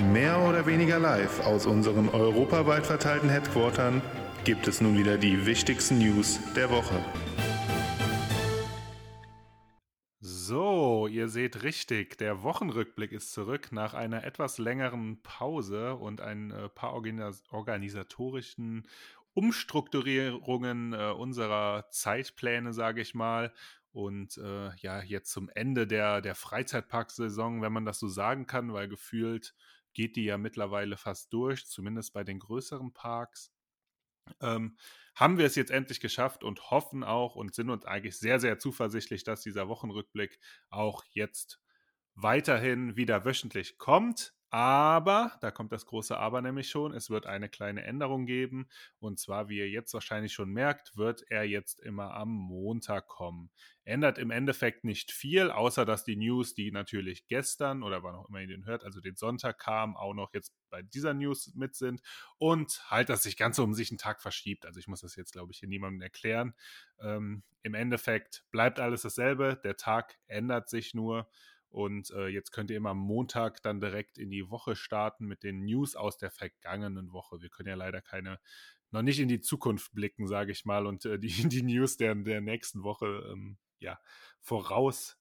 Mehr oder weniger live aus unseren europaweit verteilten Headquartern gibt es nun wieder die wichtigsten News der Woche. So, ihr seht richtig, der Wochenrückblick ist zurück nach einer etwas längeren Pause und ein äh, paar organisatorischen Umstrukturierungen äh, unserer Zeitpläne, sage ich mal. Und äh, ja, jetzt zum Ende der, der Freizeitparksaison, wenn man das so sagen kann, weil gefühlt geht die ja mittlerweile fast durch, zumindest bei den größeren Parks. Ähm, haben wir es jetzt endlich geschafft und hoffen auch und sind uns eigentlich sehr, sehr zuversichtlich, dass dieser Wochenrückblick auch jetzt weiterhin wieder wöchentlich kommt. Aber, da kommt das große Aber nämlich schon, es wird eine kleine Änderung geben. Und zwar, wie ihr jetzt wahrscheinlich schon merkt, wird er jetzt immer am Montag kommen. Ändert im Endeffekt nicht viel, außer dass die News, die natürlich gestern oder wann auch immer ihr den hört, also den Sonntag kam, auch noch jetzt bei dieser News mit sind. Und halt, dass sich ganz um sich einen Tag verschiebt. Also ich muss das jetzt, glaube ich, hier niemandem erklären. Ähm, Im Endeffekt bleibt alles dasselbe. Der Tag ändert sich nur. Und äh, jetzt könnt ihr immer am Montag dann direkt in die Woche starten mit den News aus der vergangenen Woche. Wir können ja leider keine, noch nicht in die Zukunft blicken, sage ich mal, und äh, die, die News der, der nächsten Woche ähm, ja, voraussagen.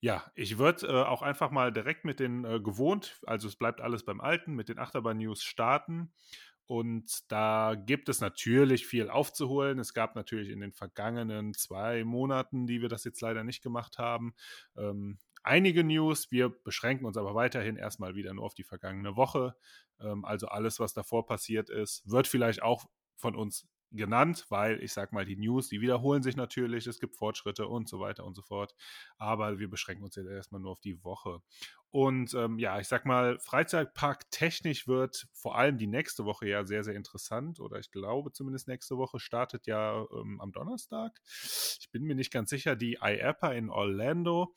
Ja, ich würde äh, auch einfach mal direkt mit den äh, gewohnt, also es bleibt alles beim Alten, mit den Achterbahn-News starten. Und da gibt es natürlich viel aufzuholen. Es gab natürlich in den vergangenen zwei Monaten, die wir das jetzt leider nicht gemacht haben, ähm, einige News. Wir beschränken uns aber weiterhin erstmal wieder nur auf die vergangene Woche. Ähm, also alles, was davor passiert ist, wird vielleicht auch von uns genannt, weil ich sag mal, die News, die wiederholen sich natürlich, es gibt Fortschritte und so weiter und so fort. Aber wir beschränken uns jetzt erstmal nur auf die Woche. Und ähm, ja, ich sag mal, Freizeitpark technisch wird vor allem die nächste Woche ja sehr, sehr interessant. Oder ich glaube zumindest nächste Woche startet ja ähm, am Donnerstag. Ich bin mir nicht ganz sicher, die IAPA in Orlando.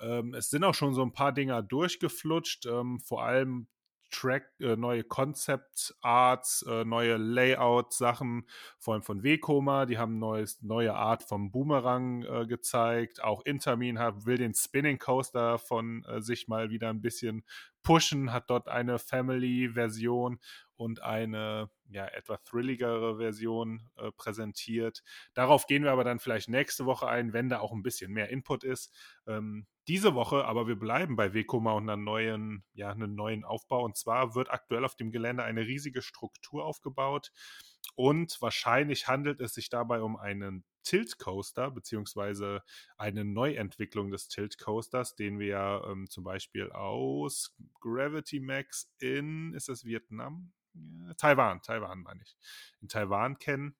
Ähm, es sind auch schon so ein paar Dinger durchgeflutscht, ähm, vor allem Track, äh, neue Concept Arts, äh, neue Layout-Sachen, vor allem von Wekoma. Die haben neues, neue Art vom Boomerang äh, gezeigt. Auch Intermin hat, will den Spinning Coaster von äh, sich mal wieder ein bisschen pushen, hat dort eine Family-Version und eine ja, etwa thrilligere Version äh, präsentiert. Darauf gehen wir aber dann vielleicht nächste Woche ein, wenn da auch ein bisschen mehr Input ist. Ähm, diese Woche, aber wir bleiben bei Wekoma und einem neuen, ja, einem neuen Aufbau. Und zwar wird aktuell auf dem Gelände eine riesige Struktur aufgebaut. Und wahrscheinlich handelt es sich dabei um einen Tilt Coaster, beziehungsweise eine Neuentwicklung des Tilt Coasters, den wir ja ähm, zum Beispiel aus Gravity Max in, ist das Vietnam? Ja, Taiwan, Taiwan meine ich, in Taiwan kennen.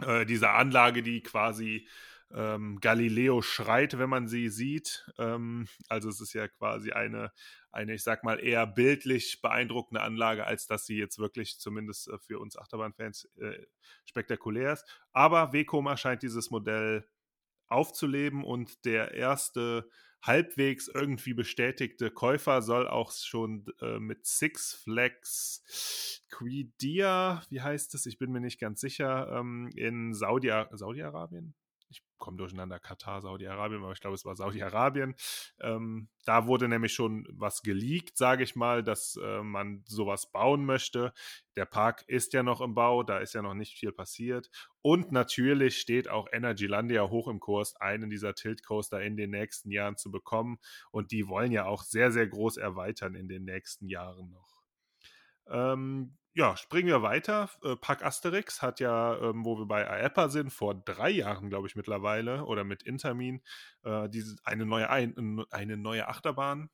Äh, diese Anlage, die quasi ähm, Galileo schreit, wenn man sie sieht. Ähm, also es ist ja quasi eine, eine, ich sag mal, eher bildlich beeindruckende Anlage, als dass sie jetzt wirklich zumindest äh, für uns Achterbahnfans äh, spektakulär ist. Aber Wekoma scheint dieses Modell aufzuleben und der erste halbwegs irgendwie bestätigte Käufer soll auch schon äh, mit Six Flags Quidia, wie heißt es? Ich bin mir nicht ganz sicher, ähm, in Saudi-Arabien. Saudi ich komme durcheinander, Katar, Saudi-Arabien, aber ich glaube, es war Saudi-Arabien. Ähm, da wurde nämlich schon was geleakt, sage ich mal, dass äh, man sowas bauen möchte. Der Park ist ja noch im Bau, da ist ja noch nicht viel passiert. Und natürlich steht auch Energylandia hoch im Kurs, einen dieser Tilt-Coaster in den nächsten Jahren zu bekommen. Und die wollen ja auch sehr, sehr groß erweitern in den nächsten Jahren noch. Ähm, ja, springen wir weiter. Äh, Park Asterix hat ja, ähm, wo wir bei AEPA sind, vor drei Jahren, glaube ich, mittlerweile, oder mit Intermin, äh, diese, eine, neue, ein, eine neue Achterbahn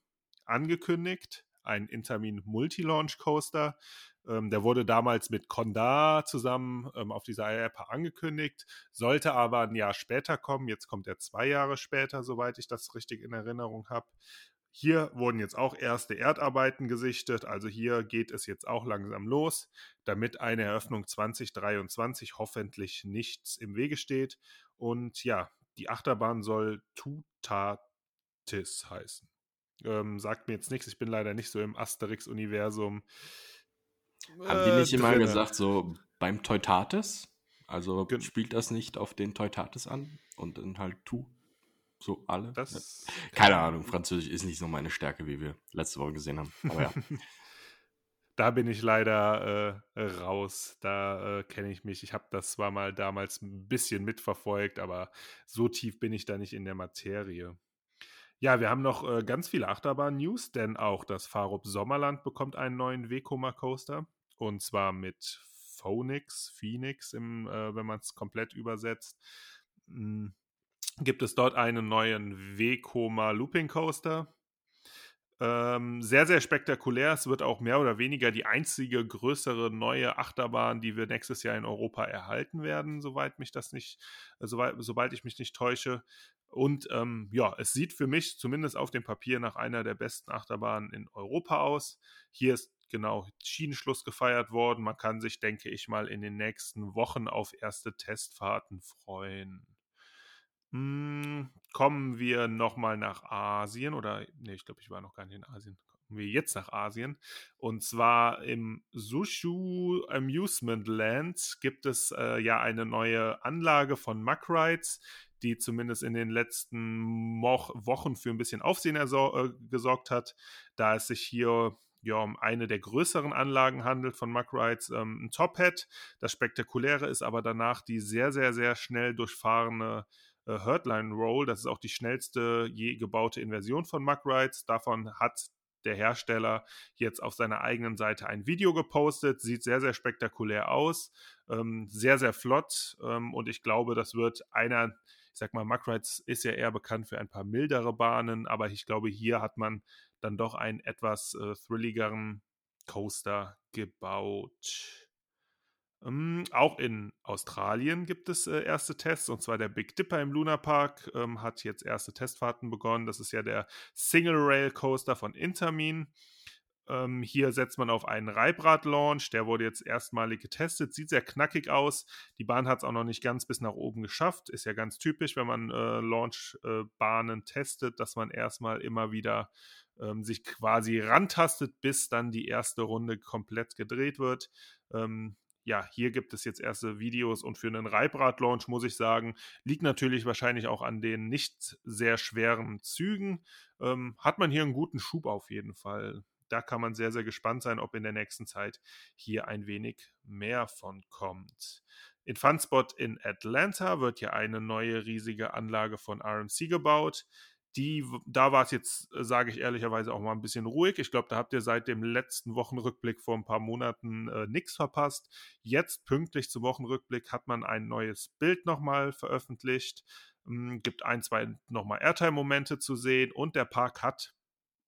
angekündigt. Ein Intermin Multi-Launch Coaster. Ähm, der wurde damals mit Condar zusammen ähm, auf dieser AEPA angekündigt, sollte aber ein Jahr später kommen. Jetzt kommt er zwei Jahre später, soweit ich das richtig in Erinnerung habe. Hier wurden jetzt auch erste Erdarbeiten gesichtet, also hier geht es jetzt auch langsam los, damit eine Eröffnung 2023 hoffentlich nichts im Wege steht. Und ja, die Achterbahn soll Tutatis heißen. Ähm, sagt mir jetzt nichts, ich bin leider nicht so im Asterix-Universum. Haben die nicht äh, immer gesagt, so beim Teutatis? Also spielt das nicht auf den Teutatis an und dann halt Tu? So alle? Das, Keine Ahnung, Französisch ist nicht so meine Stärke, wie wir letzte Woche gesehen haben. Aber ja. da bin ich leider äh, raus. Da äh, kenne ich mich. Ich habe das zwar mal damals ein bisschen mitverfolgt, aber so tief bin ich da nicht in der Materie. Ja, wir haben noch äh, ganz viele Achterbahn-News, denn auch das Farup Sommerland bekommt einen neuen Vekoma Coaster. Und zwar mit Phoenix, Phoenix, im, äh, wenn man es komplett übersetzt. Hm, gibt es dort einen neuen Vekoma Looping Coaster. Ähm, sehr, sehr spektakulär. Es wird auch mehr oder weniger die einzige größere neue Achterbahn, die wir nächstes Jahr in Europa erhalten werden, soweit mich das nicht, äh, soweit, sobald ich mich nicht täusche. Und ähm, ja, es sieht für mich zumindest auf dem Papier nach einer der besten Achterbahnen in Europa aus. Hier ist genau Schienenschluss gefeiert worden. Man kann sich, denke ich mal, in den nächsten Wochen auf erste Testfahrten freuen. Hm, kommen wir nochmal nach Asien oder, nee, ich glaube, ich war noch gar nicht in Asien. Kommen wir jetzt nach Asien. Und zwar im Sushu Amusement Land gibt es äh, ja eine neue Anlage von Muck Rides, die zumindest in den letzten Mo Wochen für ein bisschen Aufsehen äh, gesorgt hat, da es sich hier ja, um eine der größeren Anlagen handelt von Muck Rides, ähm, ein Top-Hat. Das Spektakuläre ist aber danach die sehr, sehr, sehr schnell durchfahrene äh, Hurtline Roll. Das ist auch die schnellste je gebaute Inversion von Muck Rides. Davon hat der Hersteller jetzt auf seiner eigenen Seite ein Video gepostet. Sieht sehr, sehr spektakulär aus. Ähm, sehr, sehr flott. Ähm, und ich glaube, das wird einer, ich sag mal, Muck Rides ist ja eher bekannt für ein paar mildere Bahnen, aber ich glaube, hier hat man dann doch einen etwas äh, thrilligeren Coaster gebaut. Ähm, auch in Australien gibt es äh, erste Tests, und zwar der Big Dipper im Luna Park ähm, hat jetzt erste Testfahrten begonnen. Das ist ja der Single Rail Coaster von Intermin. Ähm, hier setzt man auf einen Reibrad-Launch, der wurde jetzt erstmalig getestet, sieht sehr knackig aus. Die Bahn hat es auch noch nicht ganz bis nach oben geschafft. Ist ja ganz typisch, wenn man äh, Launch-Bahnen äh, testet, dass man erstmal immer wieder ähm, sich quasi rantastet, bis dann die erste Runde komplett gedreht wird. Ähm, ja, hier gibt es jetzt erste Videos und für einen Reibrad-Launch muss ich sagen, liegt natürlich wahrscheinlich auch an den nicht sehr schweren Zügen. Ähm, hat man hier einen guten Schub auf jeden Fall. Da kann man sehr, sehr gespannt sein, ob in der nächsten Zeit hier ein wenig mehr von kommt. In Funspot in Atlanta wird ja eine neue riesige Anlage von RMC gebaut die, da war es jetzt, äh, sage ich ehrlicherweise, auch mal ein bisschen ruhig. Ich glaube, da habt ihr seit dem letzten Wochenrückblick vor ein paar Monaten äh, nichts verpasst. Jetzt pünktlich zum Wochenrückblick hat man ein neues Bild nochmal veröffentlicht. Ähm, gibt ein, zwei nochmal Airtime-Momente zu sehen und der Park hat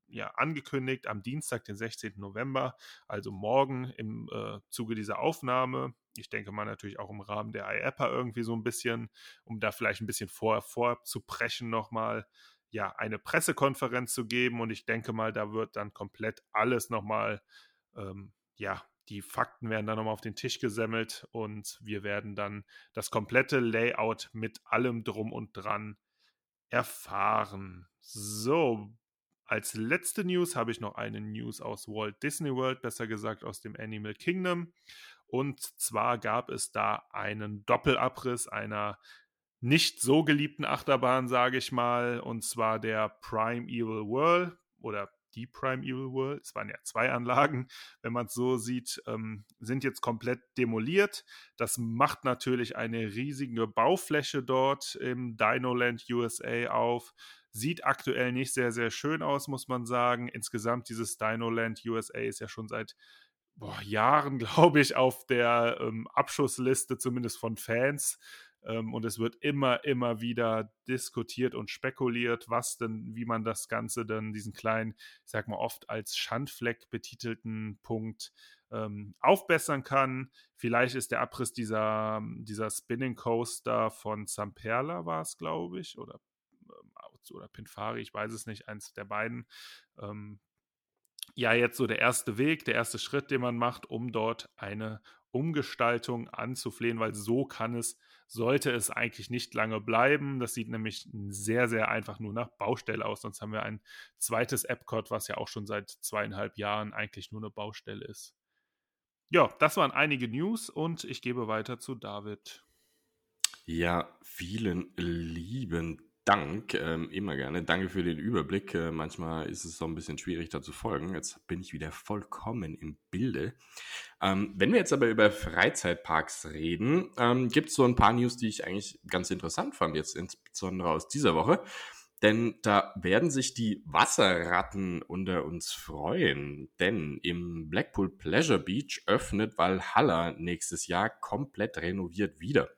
ja angekündigt am Dienstag, den 16. November, also morgen im äh, Zuge dieser Aufnahme. Ich denke mal natürlich auch im Rahmen der IAPA irgendwie so ein bisschen, um da vielleicht ein bisschen vor, vorzupreschen nochmal ja, eine Pressekonferenz zu geben und ich denke mal, da wird dann komplett alles nochmal, ähm, ja, die Fakten werden dann nochmal auf den Tisch gesemmelt und wir werden dann das komplette Layout mit allem drum und dran erfahren. So, als letzte News habe ich noch eine News aus Walt Disney World, besser gesagt aus dem Animal Kingdom. Und zwar gab es da einen Doppelabriss einer nicht so geliebten Achterbahn, sage ich mal, und zwar der Prime Evil World oder die Prime Evil World, es waren ja zwei Anlagen, wenn man es so sieht, ähm, sind jetzt komplett demoliert. Das macht natürlich eine riesige Baufläche dort im Dinoland USA auf. Sieht aktuell nicht sehr, sehr schön aus, muss man sagen. Insgesamt dieses Dinoland USA ist ja schon seit boah, Jahren, glaube ich, auf der ähm, Abschussliste, zumindest von Fans. Ähm, und es wird immer, immer wieder diskutiert und spekuliert, was denn, wie man das Ganze dann, diesen kleinen, ich sag mal oft als Schandfleck betitelten Punkt ähm, aufbessern kann. Vielleicht ist der Abriss dieser, dieser Spinning Coaster von Samperla war es, glaube ich, oder, ähm, oder Pinfari, ich weiß es nicht, eins der beiden. Ähm, ja, jetzt so der erste Weg, der erste Schritt, den man macht, um dort eine Umgestaltung anzuflehen, weil so kann es sollte es eigentlich nicht lange bleiben. Das sieht nämlich sehr, sehr einfach nur nach Baustelle aus. Sonst haben wir ein zweites Epcot, was ja auch schon seit zweieinhalb Jahren eigentlich nur eine Baustelle ist. Ja, das waren einige News und ich gebe weiter zu David. Ja, vielen lieben Dank, ähm, immer gerne. Danke für den Überblick. Äh, manchmal ist es so ein bisschen schwierig, da zu folgen. Jetzt bin ich wieder vollkommen im Bilde. Ähm, wenn wir jetzt aber über Freizeitparks reden, ähm, gibt es so ein paar News, die ich eigentlich ganz interessant fand, jetzt insbesondere aus dieser Woche. Denn da werden sich die Wasserratten unter uns freuen. Denn im Blackpool Pleasure Beach öffnet Valhalla nächstes Jahr komplett renoviert wieder.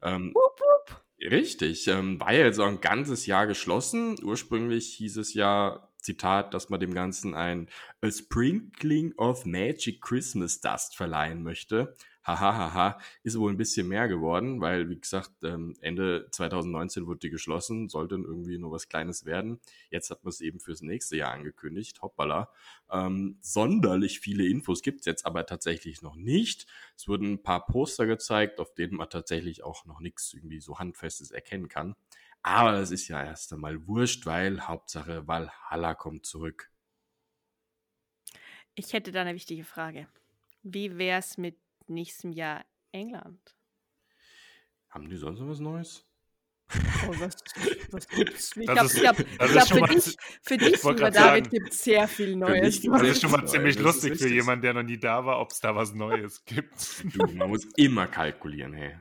Ähm, wupp, wupp. Richtig, ähm, war ja jetzt auch ein ganzes Jahr geschlossen. Ursprünglich hieß es ja, Zitat, dass man dem Ganzen ein A Sprinkling of Magic Christmas Dust verleihen möchte hahaha, ist wohl ein bisschen mehr geworden, weil, wie gesagt, ähm, Ende 2019 wurde die geschlossen, sollte irgendwie nur was Kleines werden. Jetzt hat man es eben fürs nächste Jahr angekündigt, hoppala. Ähm, sonderlich viele Infos gibt es jetzt aber tatsächlich noch nicht. Es wurden ein paar Poster gezeigt, auf denen man tatsächlich auch noch nichts irgendwie so Handfestes erkennen kann. Aber das ist ja erst einmal wurscht, weil Hauptsache Valhalla kommt zurück. Ich hätte da eine wichtige Frage. Wie wäre es mit nächstem Jahr England. Haben die sonst noch was Neues? Oh, was, was gibt's? Ich glaube, glaub, glaub, für, dich, für dich, lieber David, gibt es sehr viel Neues. Das ist schon mal ziemlich lustig für jemanden, der noch nie da war, ob es da was Neues gibt. Du, man muss immer kalkulieren, hey.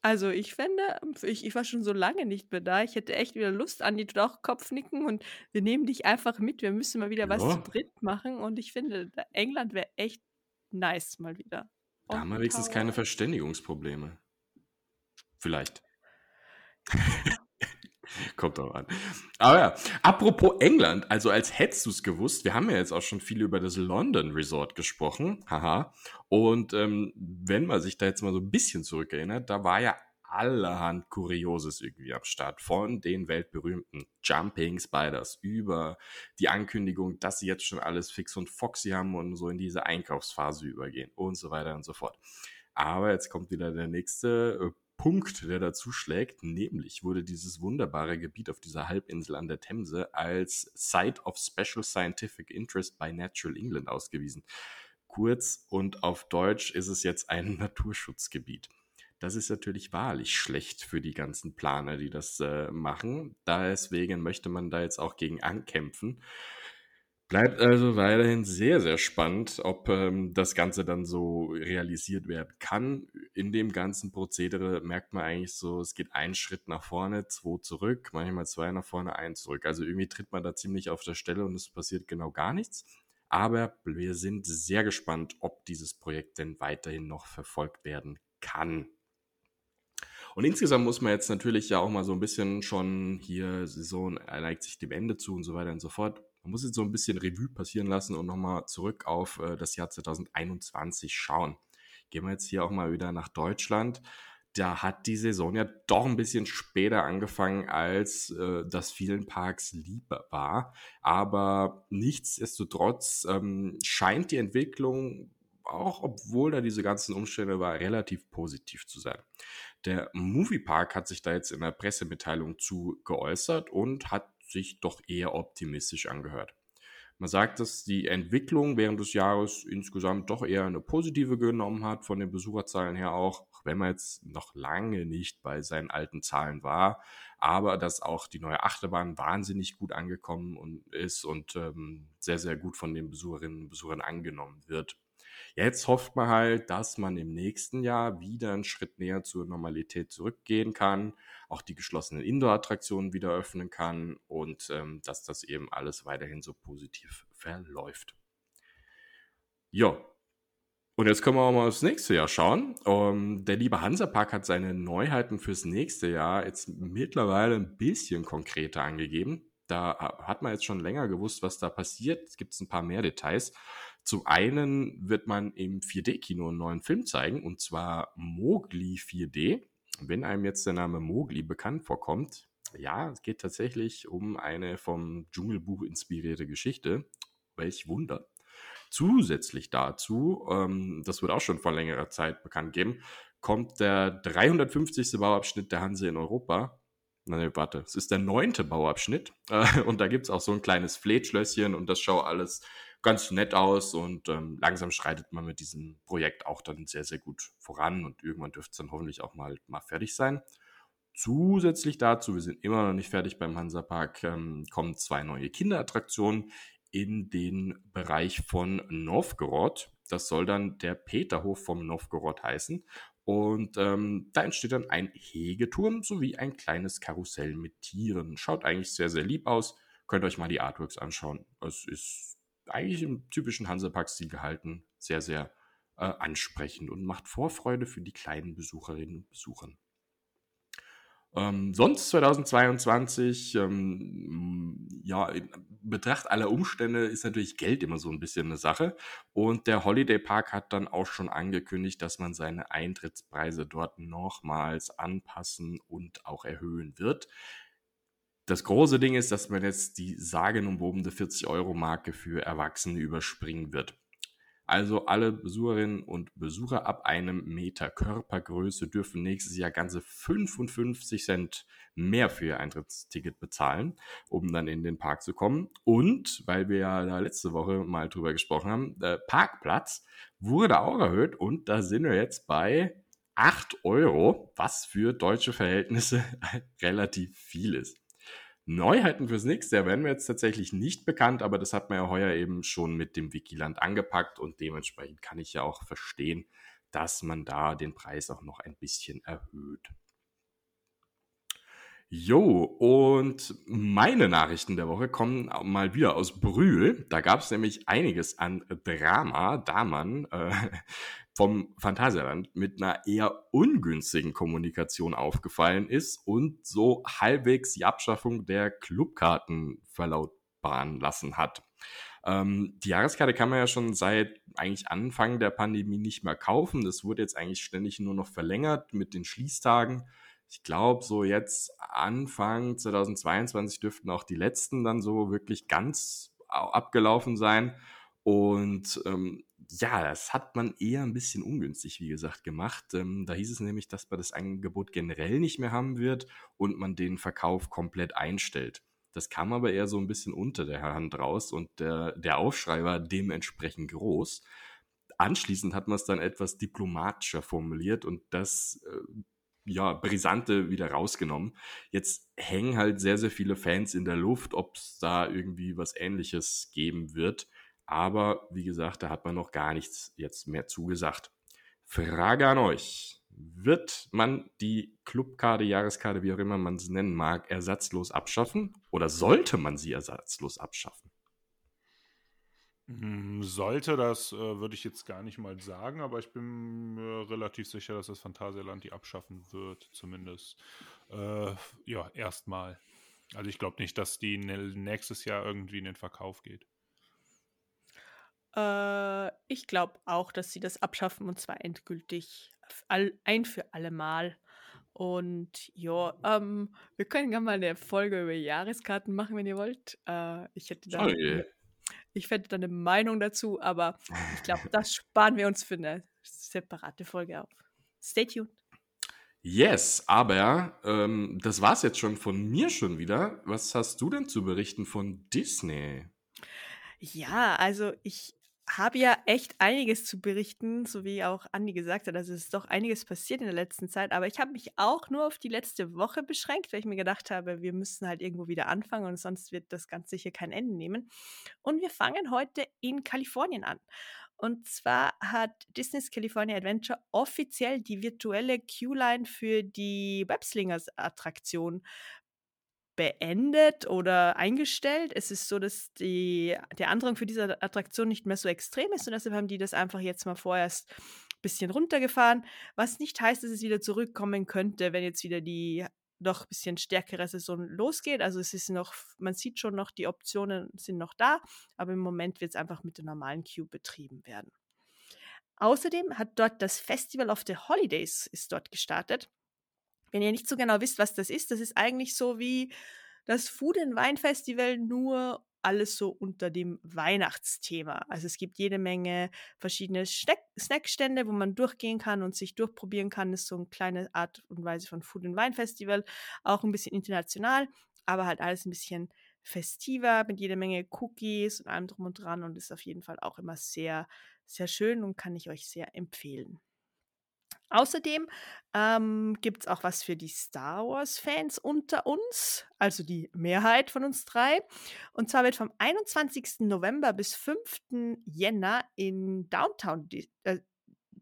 Also ich fände, ich, ich war schon so lange nicht mehr da. Ich hätte echt wieder Lust an die doch Kopfnicken und wir nehmen dich einfach mit. Wir müssen mal wieder was zu dritt machen. Und ich finde, England wäre echt nice mal wieder. Da haben wir wenigstens keine Verständigungsprobleme. Vielleicht. Kommt auch an. Aber ja, apropos England, also als hättest du es gewusst, wir haben ja jetzt auch schon viel über das London Resort gesprochen, haha. Und ähm, wenn man sich da jetzt mal so ein bisschen zurückerinnert, da war ja allerhand Kurioses irgendwie am Start. Von den weltberühmten Jumping Spiders über die Ankündigung, dass sie jetzt schon alles fix und foxy haben und so in diese Einkaufsphase übergehen und so weiter und so fort. Aber jetzt kommt wieder der nächste äh, Punkt, der dazu schlägt, nämlich wurde dieses wunderbare Gebiet auf dieser Halbinsel an der Themse als Site of Special Scientific Interest by Natural England ausgewiesen. Kurz und auf Deutsch ist es jetzt ein Naturschutzgebiet. Das ist natürlich wahrlich schlecht für die ganzen Planer, die das äh, machen. Deswegen möchte man da jetzt auch gegen ankämpfen. Bleibt also weiterhin sehr, sehr spannend, ob ähm, das Ganze dann so realisiert werden kann. In dem ganzen Prozedere merkt man eigentlich so, es geht einen Schritt nach vorne, zwei zurück, manchmal zwei nach vorne, ein zurück. Also irgendwie tritt man da ziemlich auf der Stelle und es passiert genau gar nichts. Aber wir sind sehr gespannt, ob dieses Projekt denn weiterhin noch verfolgt werden kann. Und insgesamt muss man jetzt natürlich ja auch mal so ein bisschen schon hier, Saison neigt sich dem Ende zu und so weiter und so fort. Man muss jetzt so ein bisschen Revue passieren lassen und nochmal zurück auf äh, das Jahr 2021 schauen. Gehen wir jetzt hier auch mal wieder nach Deutschland. Da hat die Saison ja doch ein bisschen später angefangen, als äh, das vielen Parks lieber war. Aber nichtsdestotrotz ähm, scheint die Entwicklung auch obwohl da diese ganzen Umstände war, relativ positiv zu sein. Der Moviepark hat sich da jetzt in der Pressemitteilung zu geäußert und hat sich doch eher optimistisch angehört. Man sagt, dass die Entwicklung während des Jahres insgesamt doch eher eine positive genommen hat, von den Besucherzahlen her auch, wenn man jetzt noch lange nicht bei seinen alten Zahlen war, aber dass auch die neue Achterbahn wahnsinnig gut angekommen ist und ähm, sehr, sehr gut von den Besucherinnen und Besuchern angenommen wird. Jetzt hofft man halt, dass man im nächsten Jahr wieder einen Schritt näher zur Normalität zurückgehen kann, auch die geschlossenen Indoor-Attraktionen wieder öffnen kann und ähm, dass das eben alles weiterhin so positiv verläuft. Ja, und jetzt können wir auch mal aufs nächste Jahr schauen. Um, ähm, der liebe Hansapark hat seine Neuheiten fürs nächste Jahr jetzt mittlerweile ein bisschen konkreter angegeben. Da hat man jetzt schon länger gewusst, was da passiert. Es gibt ein paar mehr Details. Zum einen wird man im 4D-Kino einen neuen Film zeigen, und zwar Mowgli 4D. Wenn einem jetzt der Name Mowgli bekannt vorkommt, ja, es geht tatsächlich um eine vom Dschungelbuch inspirierte Geschichte. Welch Wunder. Zusätzlich dazu, ähm, das wird auch schon vor längerer Zeit bekannt geben, kommt der 350. Bauabschnitt der Hanse in Europa. Nein, warte, es ist der neunte Bauabschnitt. Äh, und da gibt es auch so ein kleines Fleetschlösschen und das schaut alles ganz nett aus und ähm, langsam schreitet man mit diesem Projekt auch dann sehr, sehr gut voran und irgendwann dürfte es dann hoffentlich auch mal, mal fertig sein. Zusätzlich dazu, wir sind immer noch nicht fertig beim Hansapark, ähm, kommen zwei neue Kinderattraktionen in den Bereich von Novgorod. Das soll dann der Peterhof vom Novgorod heißen. Und ähm, da entsteht dann ein Hegeturm sowie ein kleines Karussell mit Tieren. Schaut eigentlich sehr, sehr lieb aus. Könnt euch mal die Artworks anschauen. Es ist eigentlich im typischen Hansapark-Stil gehalten. Sehr, sehr äh, ansprechend und macht Vorfreude für die kleinen Besucherinnen und Besucher. Ähm, sonst 2022, ähm, ja, in Betracht aller Umstände ist natürlich Geld immer so ein bisschen eine Sache. Und der Holiday Park hat dann auch schon angekündigt, dass man seine Eintrittspreise dort nochmals anpassen und auch erhöhen wird. Das große Ding ist, dass man jetzt die sagenumwobene 40-Euro-Marke für Erwachsene überspringen wird. Also alle Besucherinnen und Besucher ab einem Meter Körpergröße dürfen nächstes Jahr ganze 55 Cent mehr für ihr Eintrittsticket bezahlen, um dann in den Park zu kommen. Und, weil wir ja da letzte Woche mal drüber gesprochen haben, der Parkplatz wurde auch erhöht und da sind wir jetzt bei 8 Euro, was für deutsche Verhältnisse relativ viel ist. Neuheiten fürs nächste Jahr werden wir jetzt tatsächlich nicht bekannt, aber das hat man ja heuer eben schon mit dem Wikiland angepackt und dementsprechend kann ich ja auch verstehen, dass man da den Preis auch noch ein bisschen erhöht. Jo, und meine Nachrichten der Woche kommen mal wieder aus Brühl. Da gab es nämlich einiges an Drama, da man äh, vom Phantasialand mit einer eher ungünstigen Kommunikation aufgefallen ist und so halbwegs die Abschaffung der Clubkarten verlautbaren lassen hat. Ähm, die Jahreskarte kann man ja schon seit eigentlich Anfang der Pandemie nicht mehr kaufen. Das wurde jetzt eigentlich ständig nur noch verlängert mit den Schließtagen. Ich glaube, so jetzt Anfang 2022 dürften auch die letzten dann so wirklich ganz abgelaufen sein. Und ähm, ja, das hat man eher ein bisschen ungünstig, wie gesagt, gemacht. Ähm, da hieß es nämlich, dass man das Angebot generell nicht mehr haben wird und man den Verkauf komplett einstellt. Das kam aber eher so ein bisschen unter der Hand raus und der, der Aufschrei war dementsprechend groß. Anschließend hat man es dann etwas diplomatischer formuliert und das äh, ja, Brisante wieder rausgenommen. Jetzt hängen halt sehr, sehr viele Fans in der Luft, ob es da irgendwie was ähnliches geben wird. Aber wie gesagt, da hat man noch gar nichts jetzt mehr zugesagt. Frage an euch. Wird man die Clubkarte, Jahreskarte, wie auch immer man sie nennen mag, ersatzlos abschaffen? Oder sollte man sie ersatzlos abschaffen? Hm, sollte, das äh, würde ich jetzt gar nicht mal sagen, aber ich bin mir relativ sicher, dass das Phantasialand die abschaffen wird, zumindest. Äh, ja, erstmal. Also ich glaube nicht, dass die nächstes Jahr irgendwie in den Verkauf geht. Äh, ich glaube auch, dass sie das abschaffen und zwar endgültig all, ein für alle Mal. Und ja, ähm, wir können gerne mal eine Folge über Jahreskarten machen, wenn ihr wollt. Äh, ich hätte da, oh, ich hätte da eine Meinung dazu, aber ich glaube, das sparen wir uns für eine separate Folge auf. Stay tuned. Yes, aber ähm, das war's jetzt schon von mir schon wieder. Was hast du denn zu berichten von Disney? Ja, also ich habe ja echt einiges zu berichten, so wie auch Andi gesagt hat. Also es ist doch einiges passiert in der letzten Zeit, aber ich habe mich auch nur auf die letzte Woche beschränkt, weil ich mir gedacht habe, wir müssen halt irgendwo wieder anfangen und sonst wird das Ganze sicher kein Ende nehmen. Und wir fangen heute in Kalifornien an. Und zwar hat Disney's California Adventure offiziell die virtuelle Q-Line für die Webslingers-Attraktion beendet oder eingestellt. Es ist so, dass die, der Andrang für diese Attraktion nicht mehr so extrem ist und deshalb haben die das einfach jetzt mal vorerst ein bisschen runtergefahren, was nicht heißt, dass es wieder zurückkommen könnte, wenn jetzt wieder die noch ein bisschen stärkere Saison losgeht. Also es ist noch, man sieht schon noch, die Optionen sind noch da, aber im Moment wird es einfach mit der normalen Queue betrieben werden. Außerdem hat dort das Festival of the Holidays ist dort gestartet. Wenn ihr nicht so genau wisst, was das ist, das ist eigentlich so wie das Food and Wine Festival, nur alles so unter dem Weihnachtsthema. Also es gibt jede Menge verschiedene Snackstände, wo man durchgehen kann und sich durchprobieren kann. Das ist so eine kleine Art und Weise von Food and Wine Festival, auch ein bisschen international, aber halt alles ein bisschen festiver mit jede Menge Cookies und allem drum und dran und ist auf jeden Fall auch immer sehr, sehr schön und kann ich euch sehr empfehlen. Außerdem ähm, gibt es auch was für die Star Wars-Fans unter uns, also die Mehrheit von uns drei. Und zwar wird vom 21. November bis 5. Jänner in Downtown, äh,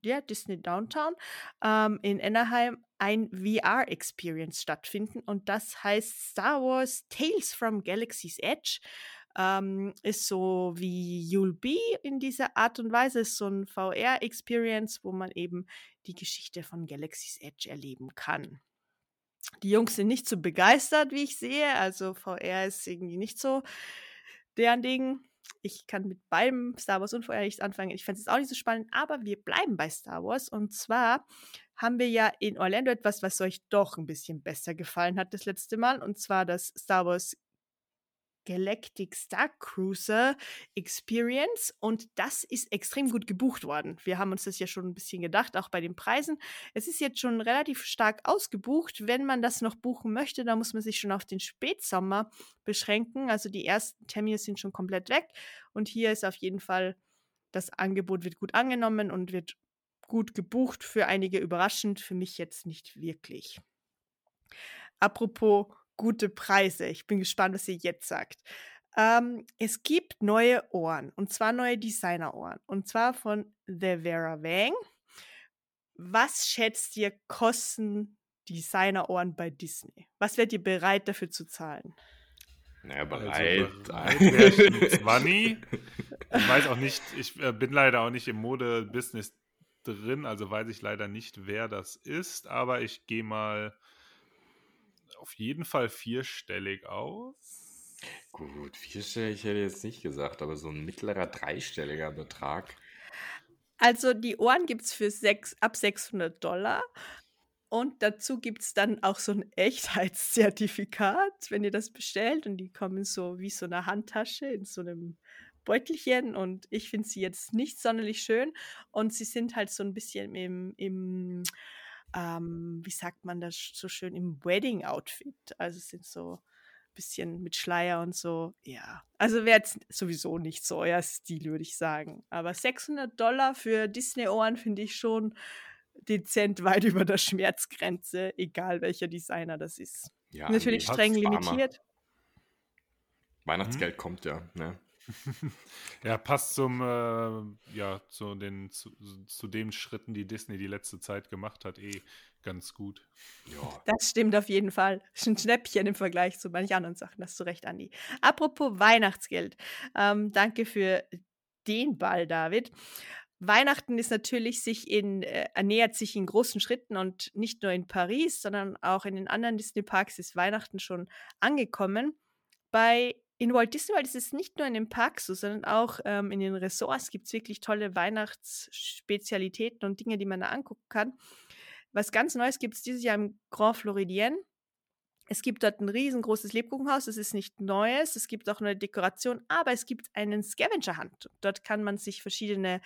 ja, Disney Downtown ähm, in Anaheim ein VR-Experience stattfinden. Und das heißt Star Wars Tales from Galaxy's Edge ähm, ist so wie You'll Be in dieser Art und Weise, ist so ein VR-Experience, wo man eben die Geschichte von Galaxy's Edge erleben kann. Die Jungs sind nicht so begeistert, wie ich sehe. Also VR ist irgendwie nicht so deren Ding. Ich kann mit beidem Star Wars und VR nichts anfangen. Ich fände es auch nicht so spannend, aber wir bleiben bei Star Wars. Und zwar haben wir ja in Orlando etwas, was euch doch ein bisschen besser gefallen hat das letzte Mal. Und zwar das Star Wars Galactic Star Cruiser Experience und das ist extrem gut gebucht worden. Wir haben uns das ja schon ein bisschen gedacht, auch bei den Preisen. Es ist jetzt schon relativ stark ausgebucht. Wenn man das noch buchen möchte, dann muss man sich schon auf den Spätsommer beschränken. Also die ersten Termine sind schon komplett weg und hier ist auf jeden Fall das Angebot wird gut angenommen und wird gut gebucht. Für einige überraschend, für mich jetzt nicht wirklich. Apropos gute Preise. Ich bin gespannt, was ihr jetzt sagt. Ähm, es gibt neue Ohren und zwar neue Designer-Ohren und zwar von The Vera Wang. Was schätzt ihr kosten Designer-Ohren bei Disney? Was werdet ihr bereit dafür zu zahlen? Naja, bereit. Also bereit ich weiß auch nicht, ich äh, bin leider auch nicht im Mode-Business drin, also weiß ich leider nicht, wer das ist, aber ich gehe mal auf jeden Fall vierstellig aus. Gut, vierstellig hätte ich jetzt nicht gesagt, aber so ein mittlerer dreistelliger Betrag. Also die Ohren gibt es für sechs, ab 600 Dollar. Und dazu gibt es dann auch so ein Echtheitszertifikat, wenn ihr das bestellt. Und die kommen so wie so eine Handtasche in so einem Beutelchen. Und ich finde sie jetzt nicht sonderlich schön. Und sie sind halt so ein bisschen im, im ähm, wie sagt man das so schön, im Wedding-Outfit. Also es sind so ein bisschen mit Schleier und so. Ja, also wäre jetzt sowieso nicht so euer Stil, würde ich sagen. Aber 600 Dollar für Disney-Ohren finde ich schon dezent weit über der Schmerzgrenze, egal welcher Designer das ist. Ja, Natürlich streng limitiert. Weihnachtsgeld hm? kommt ja, ne? ja, passt zum, äh, ja, zu den, zu, zu den Schritten, die Disney die letzte Zeit gemacht hat, eh ganz gut. Ja. Das stimmt auf jeden Fall. Das ist ein Schnäppchen im Vergleich zu manchen anderen Sachen. Das hast du recht, Andi. Apropos Weihnachtsgeld. Ähm, danke für den Ball, David. Weihnachten ist natürlich sich in, äh, nähert sich in großen Schritten und nicht nur in Paris, sondern auch in den anderen Disney-Parks ist Weihnachten schon angekommen. Bei in Walt Disney World ist es nicht nur in den Parks so, sondern auch ähm, in den Ressorts gibt es wirklich tolle Weihnachtsspezialitäten und Dinge, die man da angucken kann. Was ganz Neues gibt es dieses Jahr im Grand Floridien. Es gibt dort ein riesengroßes Lebkuchenhaus. Es ist nicht Neues. Es gibt auch eine Dekoration, aber es gibt einen Scavenger Hunt. Dort kann man sich verschiedene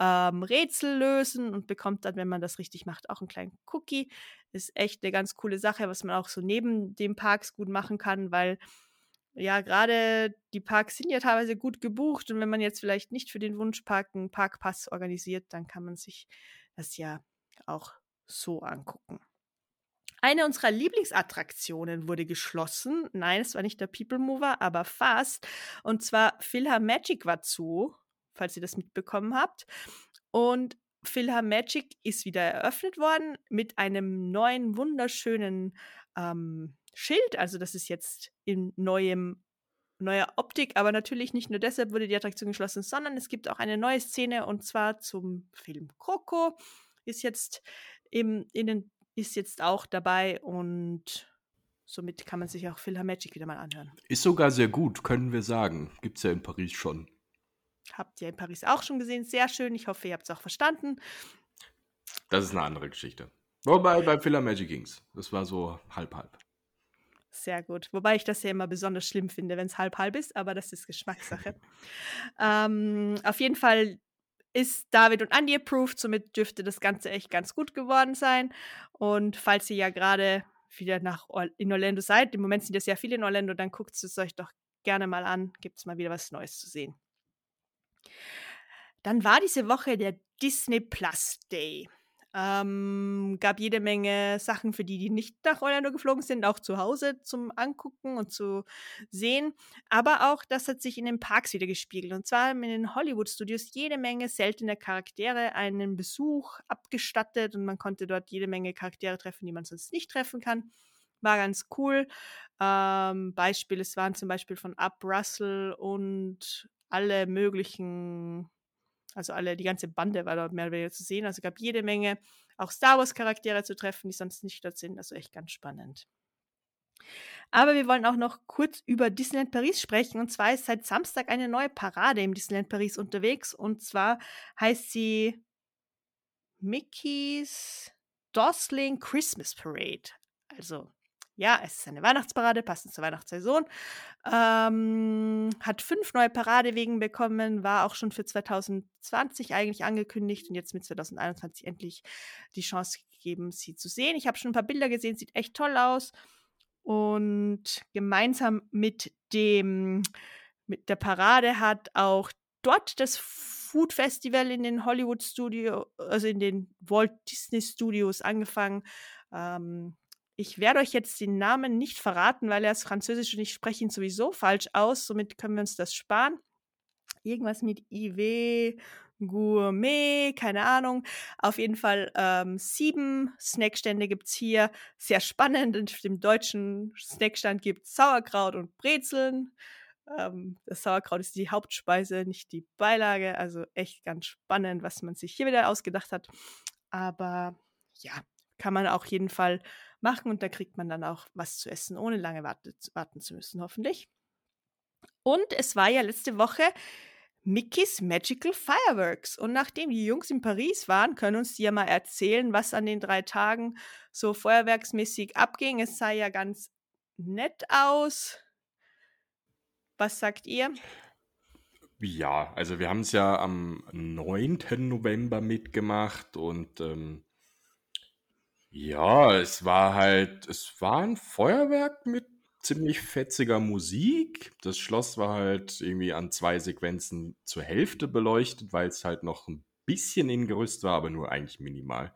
ähm, Rätsel lösen und bekommt dann, wenn man das richtig macht, auch einen kleinen Cookie. Ist echt eine ganz coole Sache, was man auch so neben den Parks gut machen kann, weil ja, gerade die Parks sind ja teilweise gut gebucht und wenn man jetzt vielleicht nicht für den Wunschpark einen Parkpass organisiert, dann kann man sich das ja auch so angucken. Eine unserer Lieblingsattraktionen wurde geschlossen. Nein, es war nicht der People Mover, aber fast. Und zwar Magic war zu, falls ihr das mitbekommen habt. Und Magic ist wieder eröffnet worden mit einem neuen, wunderschönen ähm, Schild. Also das ist jetzt in neuem neuer Optik, aber natürlich nicht nur deshalb wurde die Attraktion geschlossen, sondern es gibt auch eine neue Szene und zwar zum Film Coco ist jetzt im, in den, ist jetzt auch dabei und somit kann man sich auch Magic wieder mal anhören. Ist sogar sehr gut, können wir sagen. Gibt es ja in Paris schon. Habt ihr in Paris auch schon gesehen? Sehr schön. Ich hoffe, ihr habt es auch verstanden. Das ist eine andere Geschichte. Wobei bei Magic ging's. Das war so halb-halb. Sehr gut. Wobei ich das ja immer besonders schlimm finde, wenn es halb-halb ist, aber das ist Geschmackssache. ähm, auf jeden Fall ist David und Andy approved, somit dürfte das Ganze echt ganz gut geworden sein. Und falls ihr ja gerade wieder nach Or in Orlando seid, im Moment sind ja sehr viele in Orlando, dann guckt es euch doch gerne mal an, gibt es mal wieder was Neues zu sehen. Dann war diese Woche der Disney Plus Day. Ähm, gab jede Menge Sachen für die, die nicht nach Orlando geflogen sind, auch zu Hause zum Angucken und zu sehen. Aber auch das hat sich in den Parks wieder gespiegelt. Und zwar in den Hollywood Studios jede Menge seltene Charaktere einen Besuch abgestattet und man konnte dort jede Menge Charaktere treffen, die man sonst nicht treffen kann. War ganz cool. Ähm, Beispiele, es waren zum Beispiel von Up Russell und alle möglichen also alle, die ganze Bande war dort mehr oder weniger zu sehen. Also gab jede Menge auch Star Wars-Charaktere zu treffen, die sonst nicht dort sind. Also echt ganz spannend. Aber wir wollen auch noch kurz über Disneyland Paris sprechen. Und zwar ist seit Samstag eine neue Parade im Disneyland Paris unterwegs. Und zwar heißt sie Mickey's Dosling Christmas Parade. Also ja, es ist eine Weihnachtsparade, passend zur Weihnachtssaison. Ähm, hat fünf neue Paradewegen bekommen, war auch schon für 2020 eigentlich angekündigt und jetzt mit 2021 endlich die Chance gegeben, sie zu sehen. Ich habe schon ein paar Bilder gesehen, sieht echt toll aus. Und gemeinsam mit dem mit der Parade hat auch dort das Food Festival in den Hollywood Studio, also in den Walt Disney Studios angefangen. Ähm, ich werde euch jetzt den Namen nicht verraten, weil er ist französisch und ich spreche ihn sowieso falsch aus. Somit können wir uns das sparen. Irgendwas mit IW, Gourmet, keine Ahnung. Auf jeden Fall ähm, sieben Snackstände gibt es hier. Sehr spannend. Und dem deutschen Snackstand gibt es Sauerkraut und Brezeln. Ähm, das Sauerkraut ist die Hauptspeise, nicht die Beilage. Also echt ganz spannend, was man sich hier wieder ausgedacht hat. Aber ja, kann man auf jeden Fall machen und da kriegt man dann auch was zu essen, ohne lange warte, warten zu müssen, hoffentlich. Und es war ja letzte Woche Mickey's Magical Fireworks. Und nachdem die Jungs in Paris waren, können uns die ja mal erzählen, was an den drei Tagen so feuerwerksmäßig abging. Es sah ja ganz nett aus. Was sagt ihr? Ja, also wir haben es ja am 9. November mitgemacht und ähm, ja, es war halt es war ein Feuerwerk mit ziemlich fetziger Musik. Das Schloss war halt irgendwie an zwei Sequenzen zur Hälfte beleuchtet, weil es halt noch ein bisschen in Gerüst war, aber nur eigentlich minimal.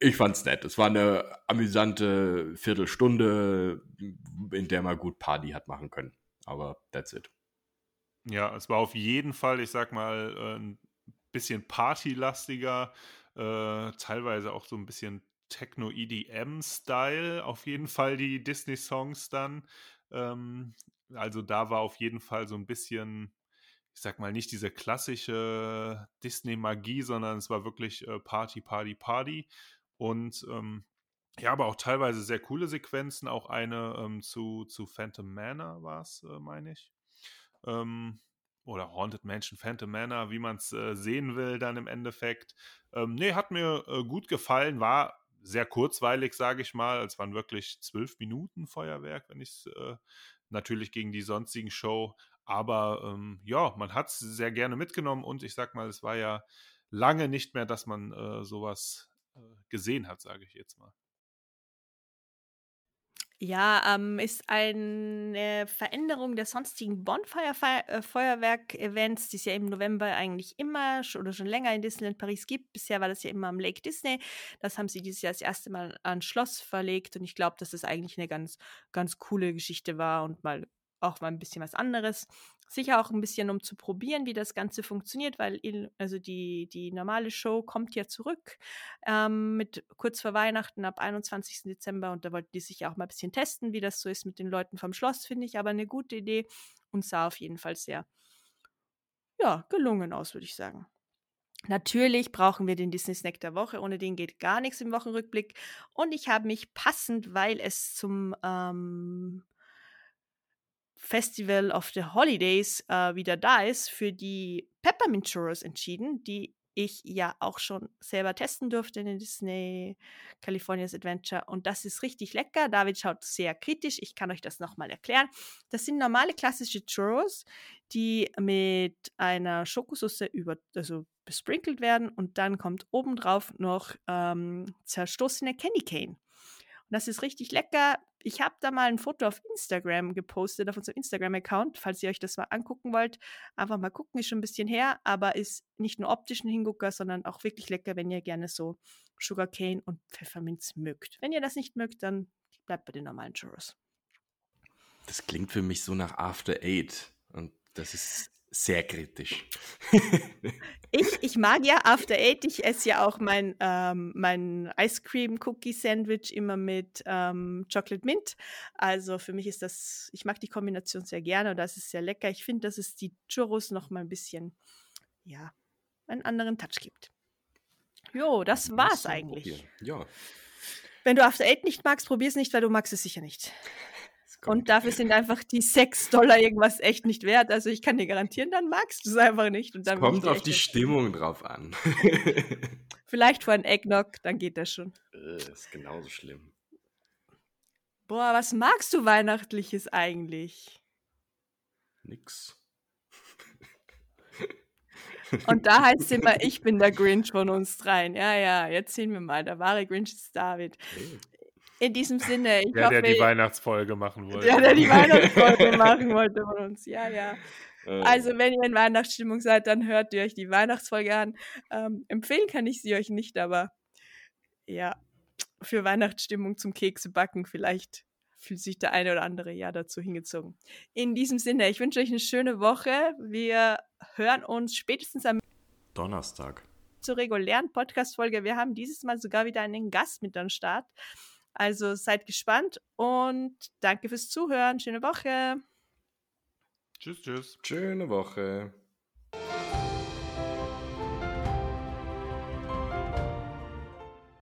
Ich fand's nett. Es war eine amüsante Viertelstunde, in der man gut Party hat machen können. Aber that's it. Ja, es war auf jeden Fall, ich sag mal, äh, ein bisschen partylastiger, äh, teilweise auch so ein bisschen Techno-EDM-Style, auf jeden Fall die Disney-Songs dann. Ähm, also da war auf jeden Fall so ein bisschen, ich sag mal, nicht diese klassische Disney-Magie, sondern es war wirklich äh, Party, Party, Party. Und ähm, ja, aber auch teilweise sehr coole Sequenzen. Auch eine ähm, zu, zu Phantom Manor war es, äh, meine ich. Ähm, oder Haunted Mansion, Phantom Manor, wie man es äh, sehen will, dann im Endeffekt. Ähm, nee, hat mir äh, gut gefallen, war sehr kurzweilig, sage ich mal. Es waren wirklich zwölf Minuten Feuerwerk, wenn ich es äh, natürlich gegen die sonstigen Show. Aber ähm, ja, man hat es sehr gerne mitgenommen und ich sag mal, es war ja lange nicht mehr, dass man äh, sowas äh, gesehen hat, sage ich jetzt mal. Ja, ähm, ist eine Veränderung der sonstigen Bonfire-Feuerwerk-Events, die es ja im November eigentlich immer oder schon länger in Disneyland Paris gibt. Bisher war das ja immer am Lake Disney. Das haben sie dieses Jahr das erste Mal an Schloss verlegt und ich glaube, dass das eigentlich eine ganz, ganz coole Geschichte war und mal auch mal ein bisschen was anderes. Sicher auch ein bisschen, um zu probieren, wie das Ganze funktioniert, weil also die, die normale Show kommt ja zurück ähm, mit kurz vor Weihnachten ab 21. Dezember und da wollten die sich auch mal ein bisschen testen, wie das so ist mit den Leuten vom Schloss, finde ich aber eine gute Idee und sah auf jeden Fall sehr, ja, gelungen aus, würde ich sagen. Natürlich brauchen wir den Disney Snack der Woche. Ohne den geht gar nichts im Wochenrückblick. Und ich habe mich passend, weil es zum ähm, Festival of the Holidays äh, wieder da ist, für die Peppermint Churros entschieden, die ich ja auch schon selber testen durfte in den Disney California's Adventure. Und das ist richtig lecker. David schaut sehr kritisch. Ich kann euch das nochmal erklären. Das sind normale klassische Churros, die mit einer Schokosauce über, also besprinkelt werden. Und dann kommt obendrauf noch ähm, zerstoßene Candy Cane. Und das ist richtig lecker. Ich habe da mal ein Foto auf Instagram gepostet, auf unserem Instagram-Account, falls ihr euch das mal angucken wollt. Einfach mal gucken, ist schon ein bisschen her, aber ist nicht nur optisch ein Hingucker, sondern auch wirklich lecker, wenn ihr gerne so Sugarcane und Pfefferminz mögt. Wenn ihr das nicht mögt, dann bleibt bei den normalen Churros. Das klingt für mich so nach After Eight. Und das ist sehr kritisch. ich, ich mag ja After Eight. Ich esse ja auch mein, ähm, mein Ice Cream Cookie Sandwich immer mit ähm, Chocolate Mint. Also für mich ist das, ich mag die Kombination sehr gerne und das ist sehr lecker. Ich finde, dass es die Churros noch mal ein bisschen, ja, einen anderen Touch gibt. Jo, das war's eigentlich. Ja. Wenn du After Eight nicht magst, probier es nicht, weil du magst es sicher nicht. Und dafür sind einfach die 6 Dollar irgendwas echt nicht wert. Also ich kann dir garantieren, dann magst du es einfach nicht. Und dann kommt auf die Stimmung drauf an. Vielleicht vor ein Eggnog, dann geht das schon. Das äh, ist genauso schlimm. Boah, was magst du Weihnachtliches eigentlich? Nix. Und da heißt es immer, ich bin der Grinch von uns dreien. Ja, ja, jetzt sehen wir mal. Der wahre Grinch ist David. In diesem Sinne. Ich der, hoffe, der die Weihnachtsfolge machen wollte. Der, der die Weihnachtsfolge machen wollte von uns. Ja, ja. Äh. Also, wenn ihr in Weihnachtsstimmung seid, dann hört ihr euch die Weihnachtsfolge an. Ähm, empfehlen kann ich sie euch nicht, aber ja, für Weihnachtsstimmung zum Kekse backen vielleicht fühlt sich der eine oder andere ja dazu hingezogen. In diesem Sinne, ich wünsche euch eine schöne Woche. Wir hören uns spätestens am Donnerstag zur regulären Podcast-Folge. Wir haben dieses Mal sogar wieder einen Gast mit am Start. Also seid gespannt und danke fürs Zuhören. Schöne Woche. Tschüss, tschüss. Schöne Woche.